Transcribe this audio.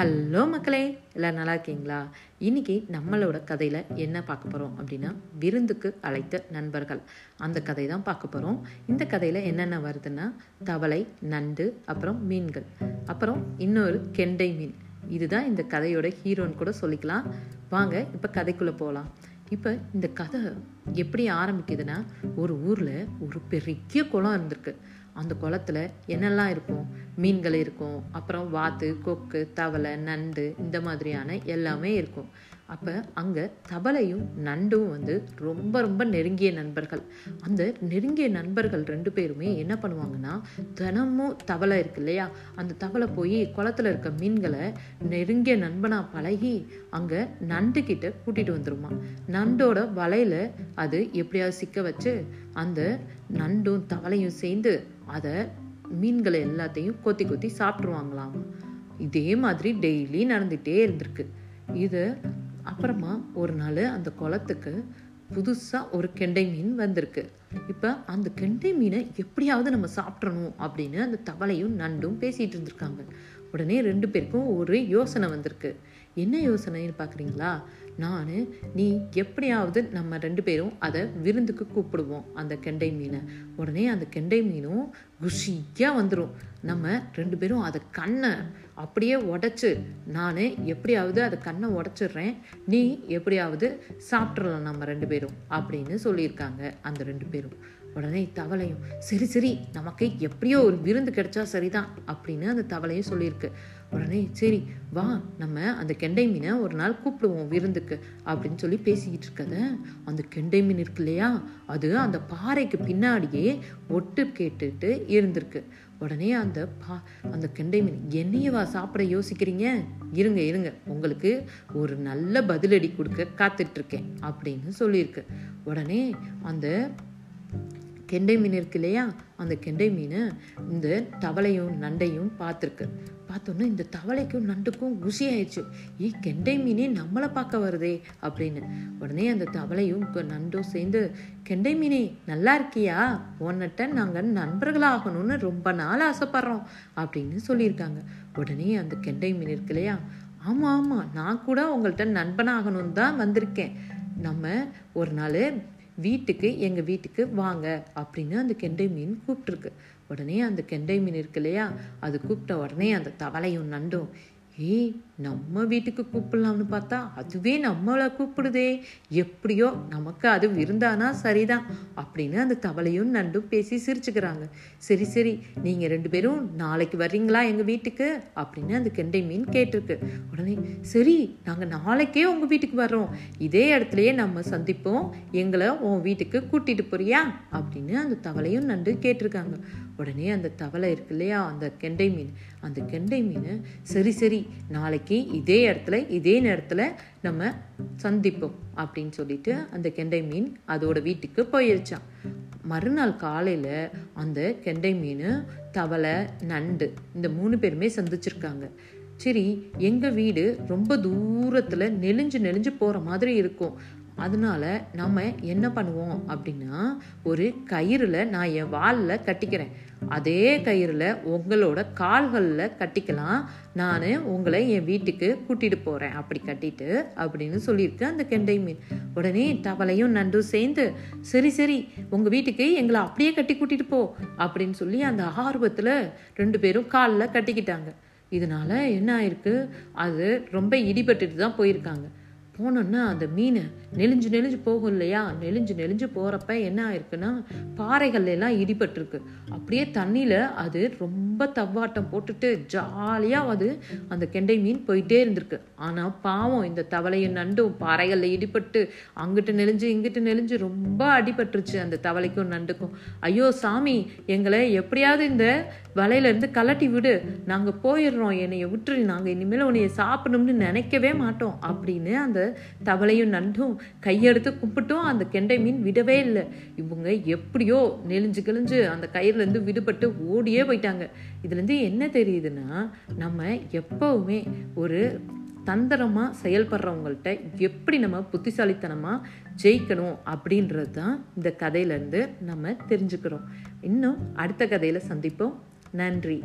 Hello மக்களே எல்லோரும் நல்லா இருக்கீங்களா? இன்னைக்கு நம்மளோட கதையில் என்ன பார்க்க போகிறோம் அப்படின்னா விருந்துக்கு அழைத்த நண்பர்கள். அந்த கதை தான் பார்க்க போகிறோம் இந்த கதையில் என்னென்ன வருதுன்னா தவளை நண்டு அப்புறம் மீன்கள். அப்புறம் இன்னொரு கெண்டை மீன். இதுதான் இந்த கதையோட ஹீரோன்னு கூட சொல்லிக்கலாம். வாங்க இப்போ கதைக்குள்ளே போகலாம் இப்போ இந்த கதை எப்படி ஆரம்பிக்குதுன்னா ஒரு ஊரில் ஒரு பெரிய குளம் இருந்திருக்கு. அந்த குளத்துல என்னெல்லாம் இருக்கும்? மீன்கள் இருக்கும். அப்புறம் வாத்து கொக்கு தவளை நண்டு இந்த மாதிரியான எல்லாமே இருக்கும். அப்போ அங்கே தவளையும் நண்டும் வந்து ரொம்ப ரொம்ப நெருங்கிய நண்பர்கள். அந்த நெருங்கிய நண்பர்கள் ரெண்டு பேருமே என்ன பண்ணுவாங்கன்னா தினமும் தவளை இருக்கு இல்லையா? அந்த தவளை போய் குளத்துல இருக்க மீன்களை நெருங்கிய நண்பனாக பழகி அங்கே நண்டு கிட்ட கூட்டிட்டு வந்துருமா? நண்டோட வலையில அது எப்படியாவது சிக்க வச்சு அந்த நண்டும் தவளையும் சேர்ந்து அதை மீன்களை எல்லாத்தையும் கொத்தி கொத்தி சாப்பிட்ருவாங்களாம் இதே மாதிரி டெய்லி நடந்துகிட்டே இருந்திருக்கு. இது அப்புறமா ஒரு நாள் அந்த குளத்துக்கு புதுசாக ஒரு கெண்டை மீன் வந்திருக்கு. இப்போ அந்த கெண்டை மீனை எப்படியாவது நம்ம சாப்பிட்றணும் அப்படின்னு அந்த தவளையும் நண்டும் பேசிகிட்டு இருந்திருக்காங்க. உடனே ரெண்டு பேருக்கும் ஒரு யோசனை வந்திருக்கு. என்ன யோசனைன்னு பார்க்குறீங்களா நான் நீ எப்படியாவது நம்ம ரெண்டு பேரும் அதை விருந்துக்கு கூப்பிடுவோம் அந்த கெண்டை மீனை. உடனே அந்த கெண்டை மீனும் குஷியாக வந்துடும் நம்ம ரெண்டு பேரும் அதை கண்ணை அப்படியே உடச்சி நான் எப்படியாவது அதை கண்ணை உடச்சிடுறேன் நீ எப்படியாவது சாப்பிட்றலாம் நம்ம ரெண்டு பேரும் அப்படின்னு சொல்லியிருக்காங்க அந்த ரெண்டு பேரும். உடனே தவளையும் சரி சரி நமக்கு எப்படியோ ஒரு விருந்து கிடைச்சா சரிதான் அப்படின்னு அந்த தவளையும் சொல்லியிருக்கு. உடனே சரி வா நம்ம அந்த கெண்டை மீனை ஒரு நாள் கூப்பிடுவோம் விருந்துக்கு அப்படின்னு சொல்லி பேசிக்கிட்டு இருக்கத அந்த கெண்டை மீன் இருக்கு இல்லையா அது அந்த பாறைக்கு பின்னாடியே ஒட்டு கேட்டுட்டு இருந்திருக்கு. உடனே அந்த பா அந்த கெண்டை மீன் என்னையவா சாப்பிட யோசிக்கிறீங்க? இருங்க இருங்க உங்களுக்கு ஒரு நல்ல பதிலடி கொடுக்க காத்துட்ருக்கேன் அப்படின்னு சொல்லியிருக்கு. உடனே அந்த கெண்டை மீன் இருக்கு இல்லையா? அந்த கெண்டை மீன் இந்த தவளையும் நண்டையும் பார்த்துருக்கு. பார்த்தோன்னே இந்த தவளைக்கும் நண்டுக்கும் குசி ஆயிடுச்சு ஏ கெண்டை மீனே நம்மளை பார்க்க வருதே அப்படின்னு. உடனே அந்த தவளையும் நண்டும் சேர்ந்து கெண்டை மீனே நல்லா இருக்கியா? உன்னிட்ட நாங்கள் நண்பர்களாகணும்னு ரொம்ப நாள் ஆசைப்படுறோம் அப்படின்னு சொல்லியிருக்காங்க. உடனே அந்த கெண்டை மீன் இருக்கு இல்லையா? ஆமாம் ஆமாம் நான் கூட உங்கள்கிட்ட நண்பனாகணும்னு தான் வந்திருக்கேன். நம்ம ஒரு நாள் வீட்டுக்கு எங்கள் வீட்டுக்கு வாங்க அப்படின்னு அந்த கெண்டை மீன் கூப்பிட்ருக்கு உடனே அந்த கெண்டை மீன் இருக்கு இல்லையா? அது கூப்பிட்ட உடனே அந்த தவளையும் நண்டும் ஏய் நம்ம வீட்டுக்கு கூப்பிடலாம்னு பார்த்தா அதுவே நம்மளை கூப்பிடுதே. எப்படியோ நமக்கு அது விருந்தானா சரிதான் அப்படின்னு அந்த தவளையும் நண்டும் பேசி சிரிச்சுக்கிறாங்க. சரி சரி நீங்கள் ரெண்டு பேரும் நாளைக்கு வர்றீங்களா எங்கள் வீட்டுக்கு? அப்படின்னு அந்த கெண்டை மீன் கேட்டிருக்கு. உடனே சரி நாங்கள் நாளைக்கே உங்கள் வீட்டுக்கு வர்றோம். இதே இடத்துலையே நம்ம சந்திப்போம். எங்களை உன் வீட்டுக்கு கூட்டிகிட்டு போறியா? அப்படின்னு அந்த தவளையும் நண்டு கேட்டிருக்காங்க. உடனே அந்த தவளை இருக்கு இல்லையா அந்த கெண்டை மீன்? அந்த கெண்டை மீன் சரி சரி நாளைக்கு இதே இடத்துல இதே நேரத்தில் நம்ம சந்திப்போம் அப்படின்னு சொல்லிட்டு அந்த கெண்டை மீன் அதோட வீட்டுக்கு போயிருச்சான் மறுநாள் காலையில் அந்த கெண்டை மீன் தவளை நண்டு இந்த மூணு பேருமே சந்திச்சிருக்காங்க. சரி எங்கள் வீடு ரொம்ப தூரத்தில் நெளிஞ்சு நெளிஞ்சு போகிற மாதிரி இருக்கும். அதனால நம்ம என்ன பண்ணுவோம் அப்படின்னா ஒரு கயிறில் நான் என் வாலில் கட்டிக்கிறேன். அதே கயிறில் உங்களோட கால்களில் கட்டிக்கலாம். நான் உங்களை என் வீட்டுக்கு கூட்டிட்டு போகிறேன் அப்படி கட்டிட்டு அப்படின்னு சொல்லியிருக்கு அந்த கெண்டை மீன். உடனே தவளையும் நண்டும் சேர்ந்து சரி சரி உங்கள் வீட்டுக்கு எங்களை அப்படியே கட்டி கூட்டிகிட்டு போ அப்படின்னு சொல்லி அந்த ஆர்வத்தில் ரெண்டு பேரும் காலில் கட்டிக்கிட்டாங்க. இதனால என்ன ஆயிருக்கு? அது ரொம்ப இடிபட்டுட்டு தான் போயிருக்காங்க. போனோன்னா அந்த மீன் நெளிஞ்சு நெளிஞ்சு போகும் இல்லையா? நெளிஞ்சு நெளிஞ்சு போகிறப்ப என்ன ஆயிருக்குன்னா பாறைகள்ல எல்லாம் இடிபட்டிருக்கு. அப்படியே தண்ணியில் அது ரொம்ப தவ்வாட்டம் போட்டுட்டு ஜாலியாக அது அந்த கெண்டை மீன் போயிட்டே இருந்திருக்கு. ஆனால் பாவம் இந்த தவளையும் நண்டும் பாறைகளில் இடிபட்டு அங்கிட்டு நெளிஞ்சு இங்கிட்டு நெளிஞ்சு ரொம்ப அடிபட்டுருச்சு அந்த தவளைக்கும் நண்டுக்கும். ஐயோ சாமி எங்களை எப்படியாவது இந்த வலையிலேருந்து கலட்டி விடு. நாங்கள் போயிடுறோம் என்னைய விட்டுரு நாங்கள் இனிமேல் உன்னைய சாப்பிடணும்னு நினைக்கவே மாட்டோம் அப்படின்னு அந்த தவளையும் நண்டும் கையெடுத்து கும்பிட்டும் அந்த கெண்டை மீன் விடவே இல்லை. இவங்க எப்படியோ நெளிஞ்சு கிழிஞ்சு அந்த கயிறுலேருந்து விடுபட்டு ஓடியே போயிட்டாங்க. இதுலேருந்து என்ன தெரியுதுன்னா நம்ம எப்போவுமே ஒரு தந்திரமாக செயல்படுறவங்கள்ட்ட எப்படி நம்ம புத்திசாலித்தனமாக ஜெயிக்கணும் அப்படின்றது தான் இந்த கதையிலேருந்து நம்ம தெரிஞ்சுக்கிறோம். இன்னும் அடுத்த கதையில் சந்திப்போம். நன்றி.